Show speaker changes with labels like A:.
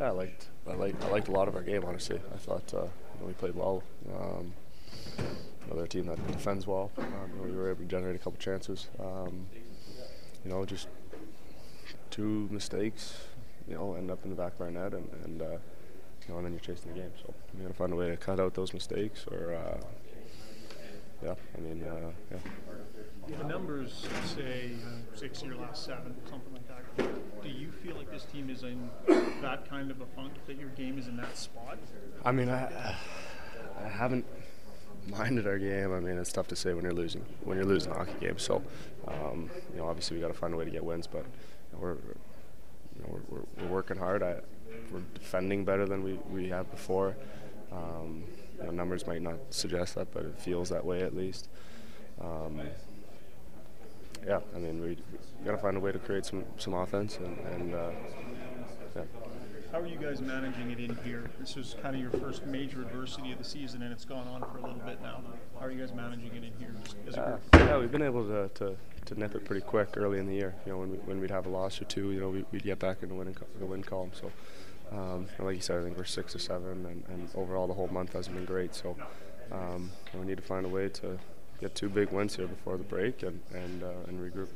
A: Yeah, I liked I liked I liked a lot of our game. Honestly, I thought uh, you we played well. Um, you know, they're a team that defends well. Um, you we were able to generate a couple chances. Um, you know, just two mistakes. You know, end up in the back of our net, and, and uh, you know, and then you're chasing the game. So we got to find a way to cut out those mistakes, or uh, yeah, I mean, uh, yeah.
B: The numbers say uh, six your last seven, something like that. Do you feel like this team is in that kind of a funk that your game is in that spot?
A: I mean, I, I haven't minded our game. I mean, it's tough to say when you're losing when you're losing a hockey games. So, um, you know, obviously we got to find a way to get wins, but we're you know, we're, we're, we're working hard. I, we're defending better than we, we have before. Um, you know, numbers might not suggest that, but it feels that way at least. Um, yeah, I mean, we, we got to find a way to create some, some offense, and, and uh, yeah.
B: How are you guys managing it in here? This is kind of your first major adversity of the season, and it's gone on for a little bit now. How are you guys managing it in here as a
A: Uh, yeah, we've been able to, to, to nip it pretty quick early in the year. You know, when, we, when we'd have a loss or two, you know, we, we'd get back in the co- the win column. So, um, like you said, I think we're six or seven, and, and overall the whole month hasn't been great. So, um, we need to find a way to get two big wins here before the break and and, uh, and regroup.